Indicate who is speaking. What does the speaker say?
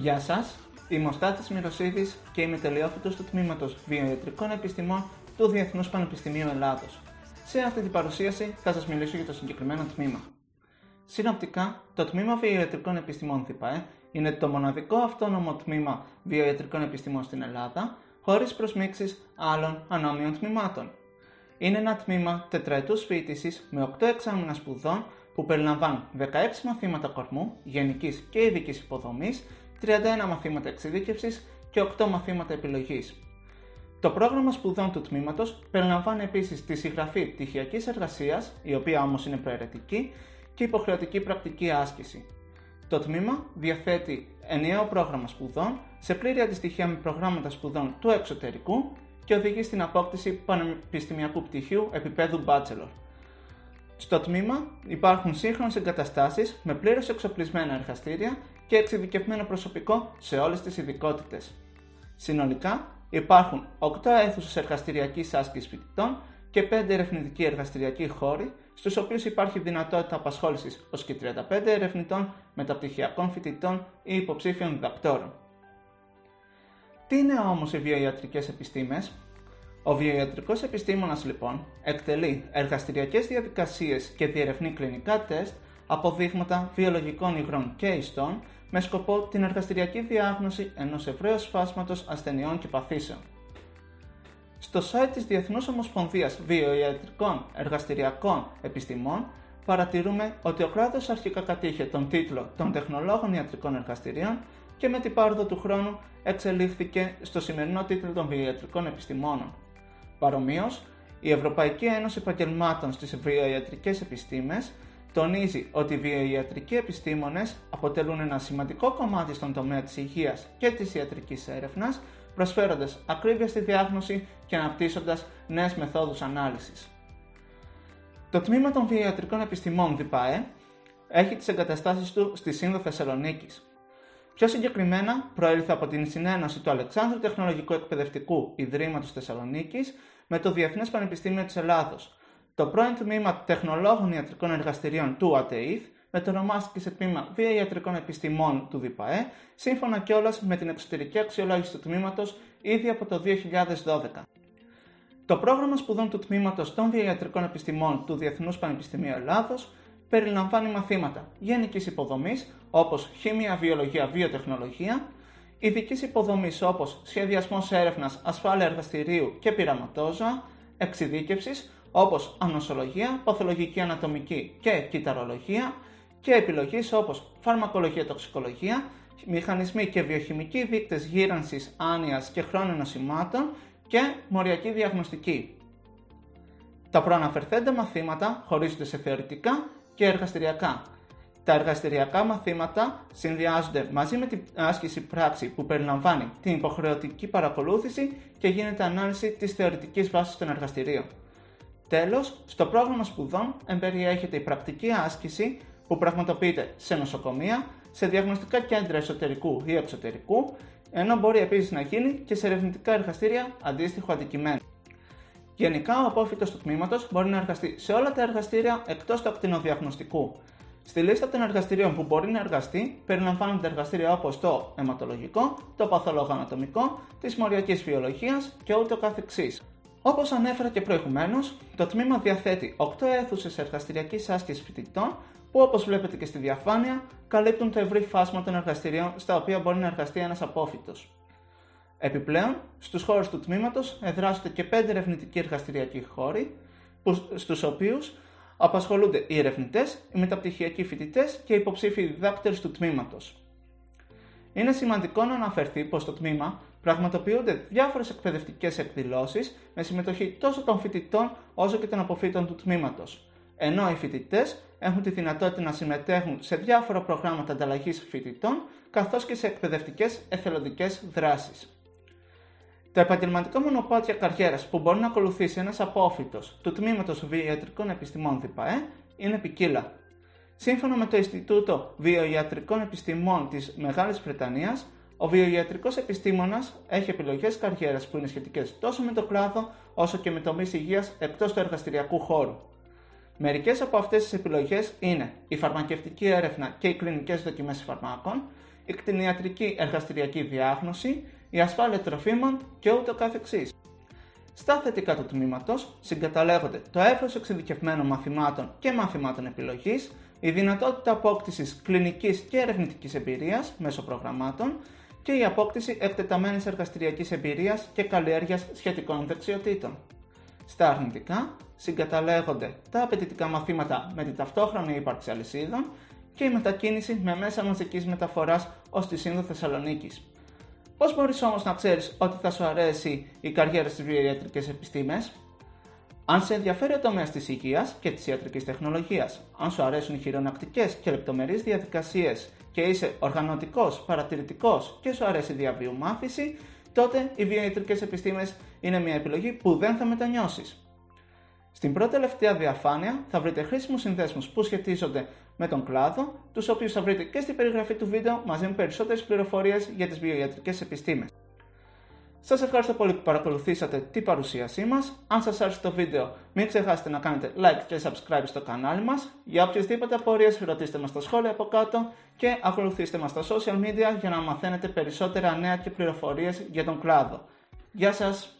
Speaker 1: Γεια σας, είμαι ο Στάθης Μυροσίδης και είμαι τελειόφυτος του τμήματος Βιοιατρικών Επιστημών του Διεθνούς Πανεπιστημίου Ελλάδος. Σε αυτή την παρουσίαση θα σας μιλήσω για το συγκεκριμένο τμήμα. Συνοπτικά, το Τμήμα Βιοιατρικών Επιστημών ΔΠΑΕ είναι το μοναδικό αυτόνομο τμήμα βιοιατρικών επιστημών στην Ελλάδα, χωρίς προσμίξεις άλλων ανώμιων τμήματων. Είναι ένα τμήμα τετραετούς φοιτησης με 8 εξάμεινα σπουδών που περιλαμβάνουν 16 μαθήματα κορμού, γενικής και ειδικής υποδομής, 31 μαθήματα εξειδίκευσης και 8 μαθήματα επιλογής. Το πρόγραμμα σπουδών του τμήματος περιλαμβάνει επίσης τη συγγραφή πτυχιακής εργασίας, η οποία όμως είναι προαιρετική, και υποχρεωτική πρακτική άσκηση. Το τμήμα διαθέτει ενιαίο πρόγραμμα σπουδών σε πλήρη αντιστοιχεία με προγράμματα σπουδών του εξωτερικού και οδηγεί στην απόκτηση πανεπιστημιακού πτυχίου επίπεδου bachelor. Στο τμήμα υπάρχουν σύγχρονες εγκαταστάσεις με πλήρως εξοπλισμένα εργαστήρια και εξειδικευμένο προσωπικό σε όλες τις ειδικότητες. Συνολικά υπάρχουν 8 αίθουσες εργαστηριακής άσκησης φοιτητών και 5 ερευνητικοί εργαστηριακοί χώροι, στους οποίους υπάρχει δυνατότητα απασχόλησης ως και 35 ερευνητών, μεταπτυχιακών φοιτητών ή υποψήφιων διδακτόρων. Τι είναι όμως οι βιοιατρικές επιστήμες, ο βιοιατρικός επιστήμονας λοιπόν εκτελεί εργαστηριακές διαδικασίες και διερευνεί κλινικά τεστ αποδείγματα βιολογικών υγρών και ιστών με σκοπό την εργαστηριακή διάγνωση ενός ευρέως φάσματος ασθενειών και παθήσεων. Στο site της Διεθνούς Ομοσπονδίας Βιοιατρικών Εργαστηριακών Επιστημών παρατηρούμε ότι ο κράτος αρχικά κατήχε τον τίτλο των τεχνολόγων ιατρικών εργαστηρίων και με την πάροδο του χρόνου εξελίχθηκε στο σημερινό τίτλο των βιοιατρικών επιστημόνων. Παρομοίως, η Ευρωπαϊκή Ένωση Επαγγελμάτων στις Βιοιατρικές Επιστήμες τονίζει ότι οι βιοιατρικοί επιστήμονες αποτελούν ένα σημαντικό κομμάτι στον τομέα της υγείας και της ιατρικής έρευνας, προσφέροντας ακρίβεια στη διάγνωση και αναπτύσσοντας νέες μεθόδους ανάλυσης. Το τμήμα των βιοιατρικών επιστημών ΔΠΑΕ έχει τις εγκαταστάσεις του στη Σύνδο Θεσσαλονίκης. Πιο συγκεκριμένα, προήλθε από την συνένωση του Αλεξάνδρου Τεχνολογικού Εκπαιδευτικού Ιδρύματος Θεσσαλονίκης με το Διεθνές Πανεπιστήμιο της Ελλάδος, το πρώην τμήμα Τεχνολόγων Ιατρικών Εργαστηρίων του ΑΤΕΙΘ μετονομάστηκε σε τμήμα Ιατρικών Επιστημών του ΔΠΑΕ, σύμφωνα κιόλας με την εξωτερική αξιολόγηση του τμήματος ήδη από το 2012. Το πρόγραμμα σπουδών του τμήματος των Ιατρικών Επιστημών του Διεθνούς Πανεπιστημίου Ελλάδος περιλαμβάνει μαθήματα γενικής υποδομής όπως χημία, βιολογία, βιοτεχνολογία, ειδικής υποδομής όπως σχεδιασμός έρευνας, ασφάλεια εργαστηρίου και πειραματόζωα, εξειδίκευσης όπως ανοσολογία, παθολογική ανατομική και κυταρολογία και επιλογής όπως φαρμακολογία τοξικολογία, μηχανισμοί και βιοχημικοί δείκτες γύρανσης, άνοιας και χρόνου νοσημάτων και μοριακή διαγνωστική. Τα προαναφερθέντα μαθήματα χωρίζονται σε θεωρητικά και εργαστηριακά. Τα εργαστηριακά μαθήματα συνδυάζονται μαζί με την άσκηση πράξη που περιλαμβάνει την υποχρεωτική παρακολούθηση και γίνεται ανάλυση της θεωρητικής βάσης των εργαστηρίων. Τέλος, στο πρόγραμμα σπουδών εμπεριέχεται η πρακτική άσκηση που πραγματοποιείται σε νοσοκομεία, σε διαγνωστικά κέντρα εσωτερικού ή εξωτερικού, ενώ μπορεί επίσης να γίνει και σε ερευνητικά εργαστήρια αντίστοιχου αντικειμένου. Γενικά, ο απόφυτος του τμήματος μπορεί να εργαστεί σε όλα τα εργαστήρια εκτός του ακτινοδιαγνωστικού. Στη λίστα των εργαστηρίων που μπορεί να εργαστεί περιλαμβάνονται εργαστήρια όπως το αιματολογικό, το παθολογοανατομικό, της μοριακής βιολογίας και ούτω καθεξής. Όπως ανέφερα και προηγουμένως, το τμήμα διαθέτει 8 αίθουσες εργαστηριακής άσκησης φοιτητών που όπως βλέπετε και στη διαφάνεια καλύπτουν το ευρύ φάσμα των εργαστηρίων στα οποία μπορεί να εργαστεί ένας απόφυτο. Επιπλέον, στους χώρους του τμήματος εδράζονται και 5 ερευνητικοί εργαστηριακοί χώροι, στους οποίους απασχολούνται οι ερευνητές, οι μεταπτυχιακοί φοιτητές και οι υποψήφοι διδάκτορε του τμήματος. Είναι σημαντικό να αναφερθεί πως το τμήμα πραγματοποιούνται διάφορες εκπαιδευτικές εκδηλώσεις με συμμετοχή τόσο των φοιτητών όσο και των αποφύτων του τμήματος. Ενώ οι φοιτητές έχουν τη δυνατότητα να συμμετέχουν σε διάφορα προγράμματα ανταλλαγής φοιτητών καθώς και σε εκπαιδευτικές εθελοντικές δράσεις. Τα επαγγελματικά μονοπάτια καριέρας που μπορεί να ακολουθήσει ένας απόφυτος του τμήματος Βιοιατρικών Επιστημών ΔΠΑΕ είναι ποικίλα. Σύμφωνα με το Ινστιτούτο Βιοιατρικών Επιστημών της Μεγάλης Βρετανίας, ο βιοιατρικός επιστήμονας έχει επιλογές καριέρας που είναι σχετικές τόσο με το κλάδο όσο και με τομείς υγείας εκτός του εργαστηριακού χώρου. Μερικές από αυτές τις επιλογές είναι η φαρμακευτική έρευνα και οι κλινικές δοκιμές φαρμάκων, η κτηνιατρική εργαστηριακή διάγνωση, η ασφάλεια τροφίμων και ούτω καθεξής. Στα θετικά του τμήματος συγκαταλέγονται το εύρος εξειδικευμένων μαθημάτων και μαθημάτων επιλογής, η δυνατότητα απόκτησης κλινικής και ερευνητικής εμπειρίας μέσω προγραμμάτων και η απόκτηση εκτεταμένης εργαστηριακής εμπειρίας και καλλιέργειας σχετικών δεξιοτήτων. Στα αρνητικά συγκαταλέγονται τα απαιτητικά μαθήματα με την ταυτόχρονη ύπαρξη αλυσίδων και η μετακίνηση με μέσα μαζικής μεταφοράς ως τη Σύνδο Θεσσαλονίκης. Πώς μπορείς όμως να ξέρεις ότι θα σου αρέσει η καριέρα στις βιοιατρικέ επιστήμες, αν σε ενδιαφέρει ο τομέας της υγείας και της ιατρικής τεχνολογίας, αν σου αρέσουν οι χειρονακτικές και λεπτομερείς διαδικασίες και είσαι οργανωτικός, παρατηρητικός και σου αρέσει η διαβίου μάθηση, τότε οι βιοιατρικέ επιστήμες είναι μια επιλογή που δεν θα μετανιώσεις. Στην πρώτη τελευταία διαφάνεια θα βρείτε χρήσιμους συνδέσμους που σχετίζονται με τον κλάδο, τους οποίους θα βρείτε και στην περιγραφή του βίντεο μαζί με περισσότερες πληροφορίες για τις βιοιατρικές επιστήμες. Σας ευχαριστώ πολύ που παρακολουθήσατε την παρουσίασή μας. Αν σας άρεσε το βίντεο μην ξεχάσετε να κάνετε like και subscribe στο κανάλι μας. Για οποιασδήποτε απορίες ρωτήστε μας στα σχόλια από κάτω και ακολουθήστε μας στα social media για να μαθαίνετε περισσότερα νέα και πληροφορίες για τον κλάδο. Γεια σας!